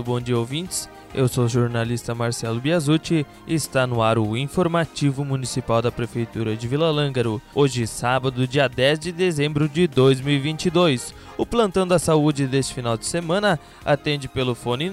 Muito bom dia, ouvintes. Eu sou o jornalista Marcelo Biasucci e está no ar o Informativo Municipal da Prefeitura de Vila Lângaro. Hoje, sábado, dia 10 de dezembro de 2022. O plantão da saúde deste final de semana atende pelo fone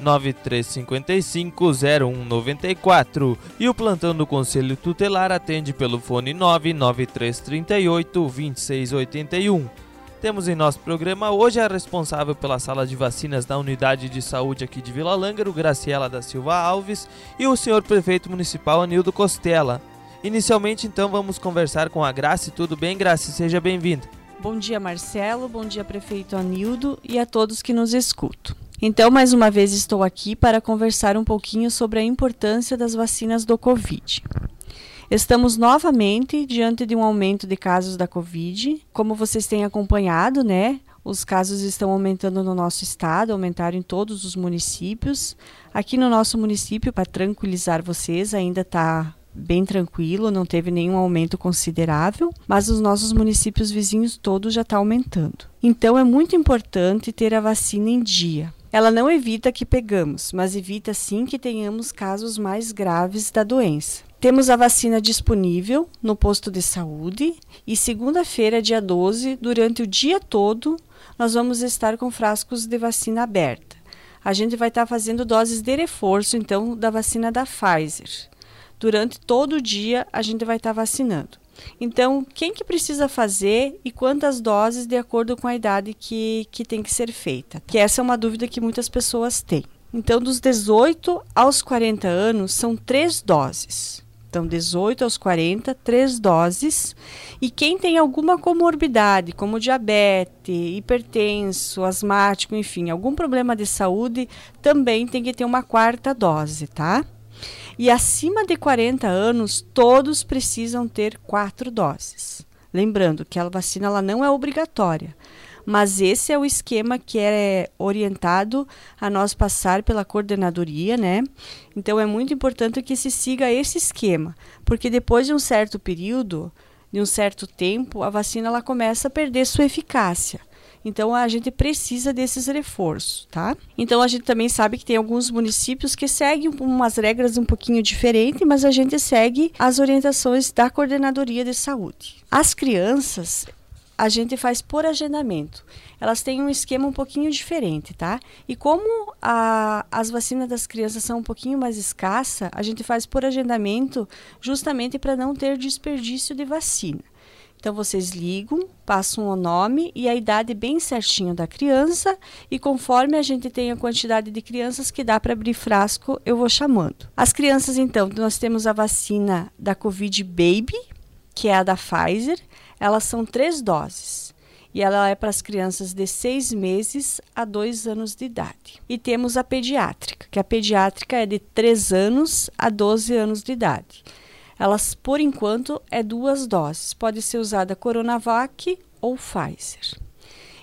993550194 e o plantão do Conselho Tutelar atende pelo fone 993382681. Temos em nosso programa hoje a responsável pela sala de vacinas da unidade de saúde aqui de Vila Lângaro, Graciela da Silva Alves, e o senhor prefeito municipal Anildo Costela. Inicialmente, então, vamos conversar com a Grace. Tudo bem, Grace? Seja bem-vinda. Bom dia, Marcelo. Bom dia, prefeito Anildo e a todos que nos escutam. Então, mais uma vez estou aqui para conversar um pouquinho sobre a importância das vacinas do Covid. Estamos novamente diante de um aumento de casos da Covid. Como vocês têm acompanhado, né? Os casos estão aumentando no nosso estado, aumentaram em todos os municípios. Aqui no nosso município, para tranquilizar vocês, ainda está bem tranquilo, não teve nenhum aumento considerável, mas os nossos municípios vizinhos todos já está aumentando. Então é muito importante ter a vacina em dia. Ela não evita que pegamos, mas evita sim que tenhamos casos mais graves da doença. Temos a vacina disponível no posto de saúde e segunda-feira, dia 12, durante o dia todo, nós vamos estar com frascos de vacina aberta. A gente vai estar fazendo doses de reforço, então, da vacina da Pfizer. Durante todo o dia, a gente vai estar vacinando. Então, quem que precisa fazer e quantas doses de acordo com a idade que, que tem que ser feita? Que essa é uma dúvida que muitas pessoas têm. Então, dos 18 aos 40 anos, são três doses. Então, 18 aos 40, três doses. E quem tem alguma comorbidade, como diabetes, hipertenso, asmático, enfim, algum problema de saúde, também tem que ter uma quarta dose, tá? E acima de 40 anos, todos precisam ter quatro doses. Lembrando que a vacina ela não é obrigatória, mas esse é o esquema que é orientado a nós passar pela coordenadoria, né? Então é muito importante que se siga esse esquema, porque depois de um certo período, de um certo tempo, a vacina ela começa a perder sua eficácia. Então a gente precisa desses reforços, tá? Então a gente também sabe que tem alguns municípios que seguem umas regras um pouquinho diferentes, mas a gente segue as orientações da coordenadoria de saúde. As crianças, a gente faz por agendamento. Elas têm um esquema um pouquinho diferente, tá? E como a, as vacinas das crianças são um pouquinho mais escassa, a gente faz por agendamento justamente para não ter desperdício de vacina. Então vocês ligam, passam o nome e a idade bem certinho da criança e conforme a gente tem a quantidade de crianças que dá para abrir frasco, eu vou chamando. As crianças então, nós temos a vacina da Covid Baby, que é a da Pfizer, elas são três doses e ela é para as crianças de seis meses a dois anos de idade. E temos a pediátrica, que a pediátrica é de três anos a 12 anos de idade. Elas, por enquanto, é duas doses. Pode ser usada Coronavac ou Pfizer.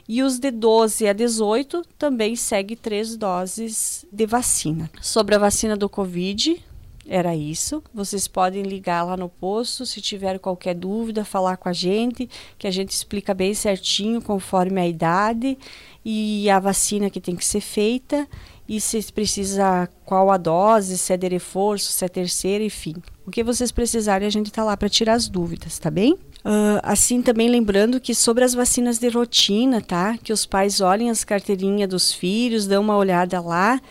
E os de 12 a 18 também segue três doses de vacina. Sobre a vacina do Covid, era isso. Vocês podem ligar lá no posto se tiver qualquer dúvida, falar com a gente, que a gente explica bem certinho conforme a idade e a vacina que tem que ser feita e se precisa qual a dose, se é de reforço, se é terceira, enfim. O que vocês precisarem, a gente está lá para tirar as dúvidas, tá bem? Uh, assim, também lembrando que sobre as vacinas de rotina, tá? Que os pais olhem as carteirinhas dos filhos, dão uma olhada lá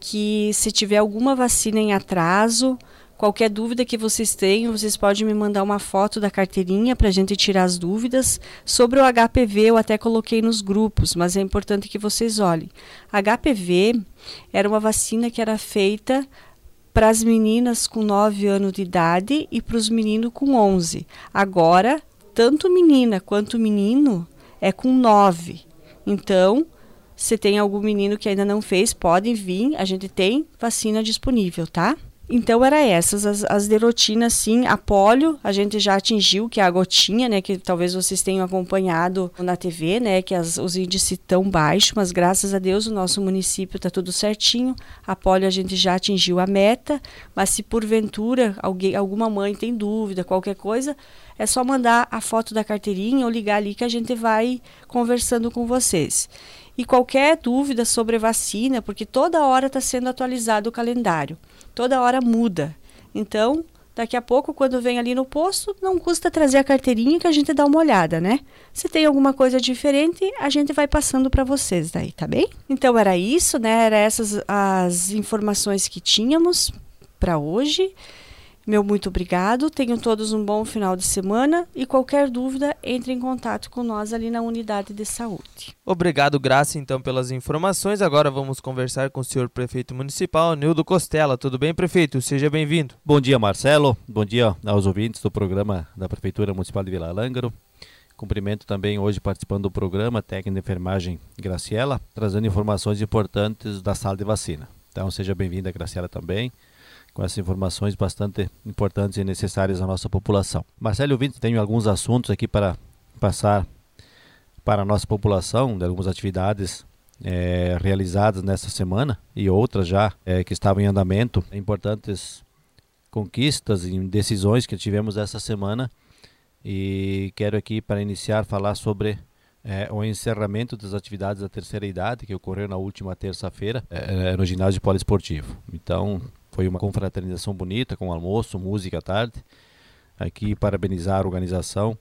que se tiver alguma vacina em atraso, qualquer dúvida que vocês tenham, vocês podem me mandar uma foto da carteirinha para a gente tirar as dúvidas. Sobre o HPV, eu até coloquei nos grupos, mas é importante que vocês olhem. HPV era uma vacina que era feita para as meninas com 9 anos de idade e para os meninos com 11. Agora, tanto menina quanto menino é com 9. Então, se tem algum menino que ainda não fez, podem vir, a gente tem vacina disponível, tá? Então era essas, as, as de rotina, sim, a polio, a gente já atingiu, que é a gotinha, né, que talvez vocês tenham acompanhado na TV, né, que as, os índices estão baixos, mas graças a Deus o nosso município está tudo certinho, a polio a gente já atingiu a meta, mas se porventura alguém, alguma mãe tem dúvida, qualquer coisa, é só mandar a foto da carteirinha ou ligar ali que a gente vai conversando com vocês. E qualquer dúvida sobre vacina, porque toda hora está sendo atualizado o calendário, toda hora muda. Então, daqui a pouco, quando vem ali no posto, não custa trazer a carteirinha que a gente dá uma olhada, né? Se tem alguma coisa diferente, a gente vai passando para vocês daí, tá bem? Então era isso, né? Era essas as informações que tínhamos para hoje. Meu muito obrigado. Tenham todos um bom final de semana e qualquer dúvida, entre em contato com nós ali na unidade de saúde. Obrigado, Graça, então, pelas informações. Agora vamos conversar com o senhor prefeito municipal, Nildo Costela. Tudo bem, prefeito? Seja bem-vindo. Bom dia, Marcelo. Bom dia aos ouvintes do programa da Prefeitura Municipal de Vila Lângaro. Cumprimento também hoje participando do programa técnico de enfermagem Graciela, trazendo informações importantes da sala de vacina. Então seja bem-vinda, Graciela, também com essas informações bastante importantes e necessárias à nossa população. Marcelo Vinte, tenho alguns assuntos aqui para passar para a nossa população, de algumas atividades é, realizadas nessa semana e outras já é, que estavam em andamento, importantes conquistas e decisões que tivemos essa semana e quero aqui para iniciar falar sobre é, o encerramento das atividades da terceira idade que ocorreu na última terça-feira é, no ginásio poliesportivo. Então foi uma confraternização bonita, com almoço, música à tarde. Aqui parabenizar a organização,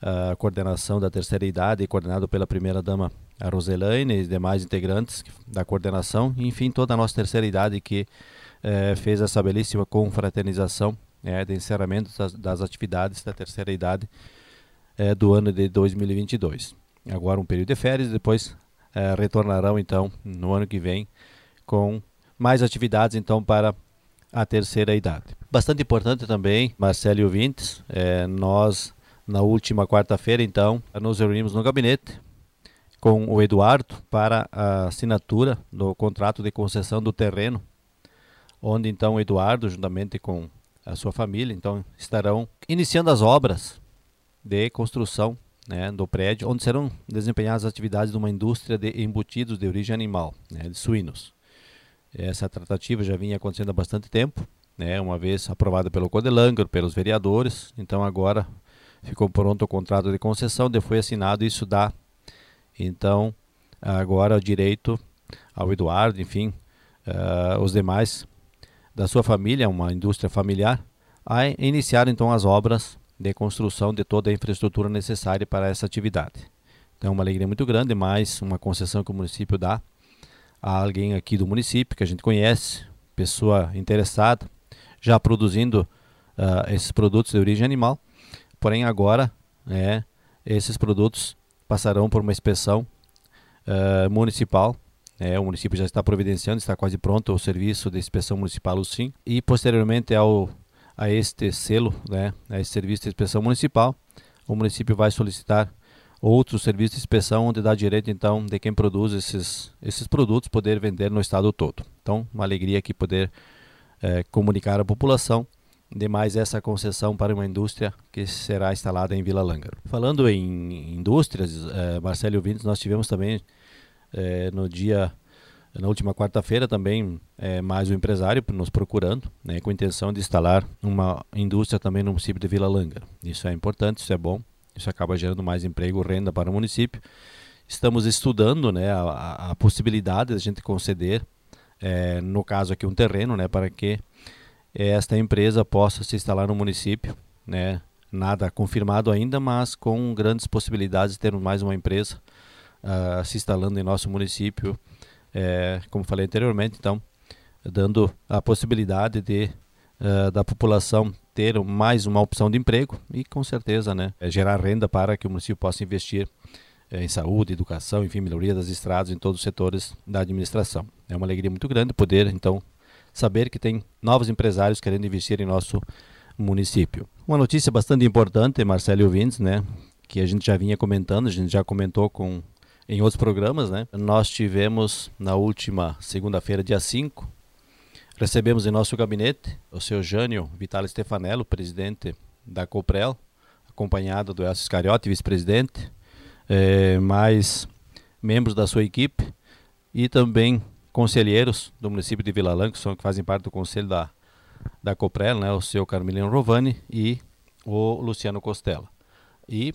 a coordenação da terceira idade, coordenado pela primeira-dama a Roselaine e demais integrantes da coordenação, enfim, toda a nossa terceira idade que eh, fez essa belíssima confraternização eh, de encerramento das, das, atividades da terceira idade eh, do ano de 2022. Agora um período de férias, depois retornarão então no ano que vem com mais atividades então para a terceira idade. Bastante importante também, Marcelo e ouvintes, é, nós na última quarta-feira então nos reunimos no gabinete com o Eduardo para a assinatura do contrato de concessão do terreno, onde então o Eduardo, juntamente com a sua família, então estarão iniciando as obras de construção né, do prédio, onde serão desempenhadas as atividades de uma indústria de embutidos de origem animal, né, de suínos. Essa tratativa já vinha acontecendo há bastante tempo, né, uma vez aprovada pelo Codelangro, pelos vereadores, então agora ficou pronto o contrato de concessão, depois foi assinado e isso dá, então, agora o direito ao Eduardo, enfim, uh, os demais da sua família, uma indústria familiar, a iniciar então as obras de construção de toda a infraestrutura necessária para essa atividade. Então, uma alegria muito grande, mais uma concessão que o município dá a alguém aqui do município que a gente conhece, pessoa interessada, já produzindo uh, esses produtos de origem animal. Porém, agora, é, esses produtos passarão por uma inspeção uh, municipal. É, o município já está providenciando, está quase pronto o serviço de inspeção municipal, o SIM. E posteriormente ao, a este selo, né, a esse serviço de inspeção municipal, o município vai solicitar outro serviço de inspeção onde dá direito então de quem produz esses, esses produtos poder vender no estado todo. Então, uma alegria aqui poder é, comunicar à população de mais essa concessão para uma indústria que será instalada em Vila Lângaro. Falando em indústrias, é, Marcelo Vintes, nós tivemos também é, no dia na última quarta-feira também é, mais um empresário nos procurando, né, com intenção de instalar uma indústria também no município de Vila Lângaro. Isso é importante, isso é bom. Isso acaba gerando mais emprego, renda para o município. Estamos estudando né, a, a possibilidade de a gente conceder, é, no caso aqui, um terreno né, para que esta empresa possa se instalar no município. Né, nada confirmado ainda, mas com grandes possibilidades de termos mais uma empresa uh, se instalando em nosso município, é, como falei anteriormente, então, dando a possibilidade de uh, da população ter mais uma opção de emprego e com certeza né, é gerar renda para que o município possa investir é, em saúde, educação, enfim, melhoria das estradas em todos os setores da administração. É uma alegria muito grande poder então saber que tem novos empresários querendo investir em nosso município. Uma notícia bastante importante, Marcelo Ouvintes, né, que a gente já vinha comentando, a gente já comentou com em outros programas, né? Nós tivemos na última segunda-feira, dia 5, Recebemos em nosso gabinete o seu Jânio Vitale Stefanello, presidente da Coprel, acompanhado do Elcio Scariotti, vice-presidente, eh, mais membros da sua equipe e também conselheiros do município de Vila Lã, que, são, que fazem parte do conselho da, da Coprel, né, o seu Carmelino Rovani e o Luciano Costela. E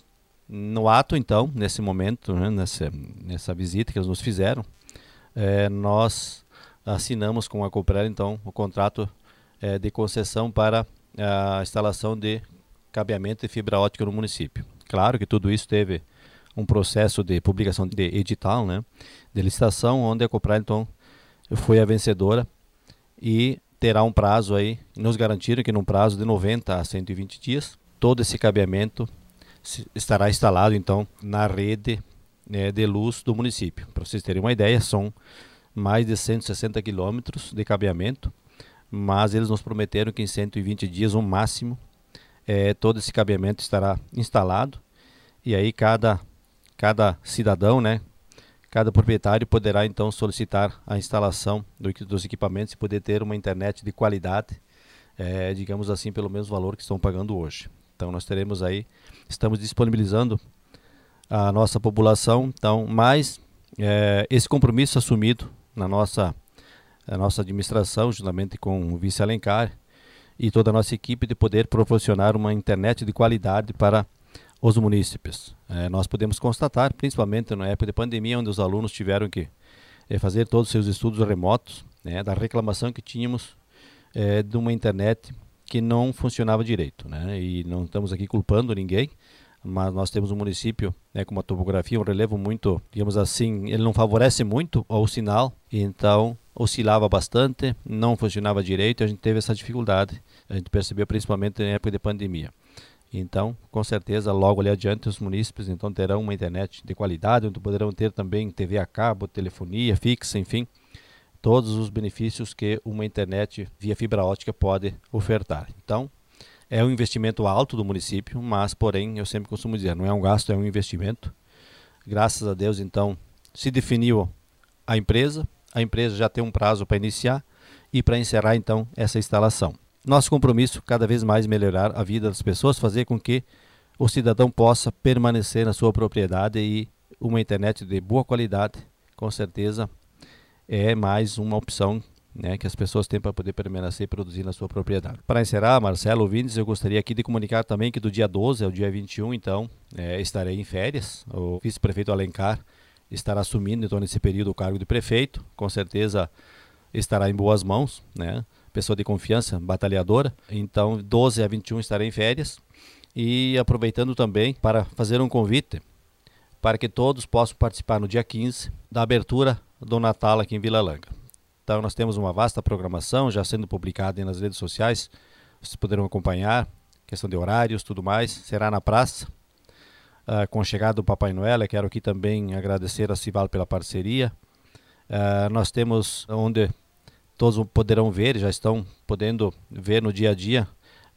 no ato, então, nesse momento, né, nessa, nessa visita que eles nos fizeram, é, nós assinamos com a Coprel, então, o contrato é, de concessão para a instalação de cabeamento de fibra ótica no município. Claro que tudo isso teve um processo de publicação de edital, né, de licitação, onde a Coprel, então, foi a vencedora e terá um prazo aí, nos garantiram que num prazo de 90 a 120 dias, todo esse cabeamento estará instalado então na rede né, de luz do município. Para vocês terem uma ideia, são mais de 160 quilômetros de cabeamento, mas eles nos prometeram que em 120 dias, o máximo, é, todo esse cabeamento estará instalado e aí cada, cada cidadão, né, cada proprietário poderá então solicitar a instalação do, dos equipamentos e poder ter uma internet de qualidade, é, digamos assim, pelo mesmo valor que estão pagando hoje. Então nós teremos aí, estamos disponibilizando a nossa população, então mais é, esse compromisso assumido na nossa, na nossa administração, juntamente com o vice Alencar e toda a nossa equipe de poder proporcionar uma internet de qualidade para os munícipes. É, nós podemos constatar, principalmente na época de pandemia, onde os alunos tiveram que é, fazer todos os seus estudos remotos, né, da reclamação que tínhamos é, de uma internet que não funcionava direito, né? E não estamos aqui culpando ninguém, mas nós temos um município né, com uma topografia, um relevo muito, digamos assim, ele não favorece muito ao sinal, então oscilava bastante, não funcionava direito, a gente teve essa dificuldade, a gente percebeu principalmente na época de pandemia. Então, com certeza, logo ali adiante os munícipes então terão uma internet de qualidade, onde poderão ter também TV a cabo, telefonia fixa, enfim, todos os benefícios que uma internet via fibra ótica pode ofertar. Então, é um investimento alto do município, mas, porém, eu sempre costumo dizer, não é um gasto, é um investimento. Graças a Deus, então, se definiu a empresa, a empresa já tem um prazo para iniciar e para encerrar, então, essa instalação. Nosso compromisso, cada vez mais melhorar a vida das pessoas, fazer com que o cidadão possa permanecer na sua propriedade e uma internet de boa qualidade, com certeza, é mais uma opção né, que as pessoas têm para poder permanecer e produzir na sua propriedade. Para encerrar, Marcelo Vindes, eu gostaria aqui de comunicar também que do dia 12 ao dia 21, então, é, estarei em férias. O vice-prefeito Alencar estará assumindo, então, nesse período, o cargo de prefeito. Com certeza estará em boas mãos, né? Pessoa de confiança, batalhadora. Então, 12 a 21 estarei em férias. E aproveitando também para fazer um convite para que todos possam participar no dia 15 da abertura do Natal aqui em Vila Langa. Então nós temos uma vasta programação já sendo publicada nas redes sociais. Vocês poderão acompanhar, questão de horários, tudo mais. Será na praça, uh, com a chegada do Papai Noel. Quero aqui também agradecer a Cival pela parceria. Uh, nós temos onde todos poderão ver, já estão podendo ver no dia a dia.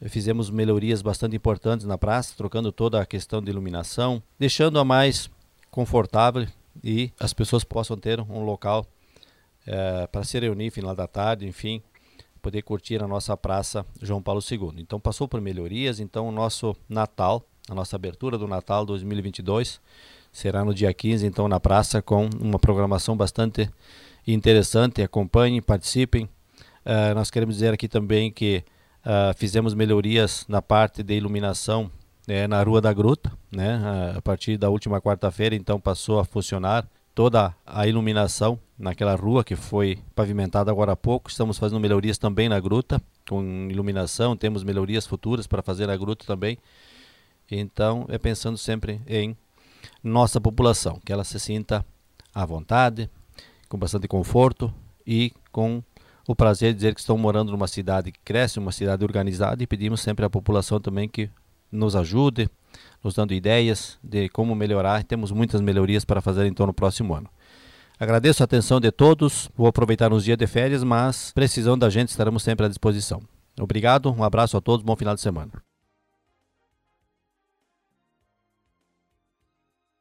Fizemos melhorias bastante importantes na praça, trocando toda a questão de iluminação, deixando a mais confortável e as pessoas possam ter um local é, para se reunir final da tarde, enfim, poder curtir a nossa praça João Paulo II. Então passou por melhorias, então o nosso Natal, a nossa abertura do Natal 2022 será no dia 15, então na praça com uma programação bastante interessante. Acompanhem, participem. Uh, nós queremos dizer aqui também que uh, fizemos melhorias na parte de iluminação é, na Rua da Gruta, né? A partir da última quarta-feira, então passou a funcionar toda a iluminação naquela rua que foi pavimentada agora há pouco. Estamos fazendo melhorias também na gruta, com iluminação, temos melhorias futuras para fazer na gruta também. Então, é pensando sempre em nossa população, que ela se sinta à vontade, com bastante conforto e com o prazer de dizer que estão morando numa cidade que cresce, uma cidade organizada e pedimos sempre à população também que nos ajude, nos dando ideias de como melhorar. Temos muitas melhorias para fazer então no próximo ano. Agradeço a atenção de todos. Vou aproveitar uns dias de férias, mas precisando da gente, estaremos sempre à disposição. Obrigado, um abraço a todos, bom final de semana.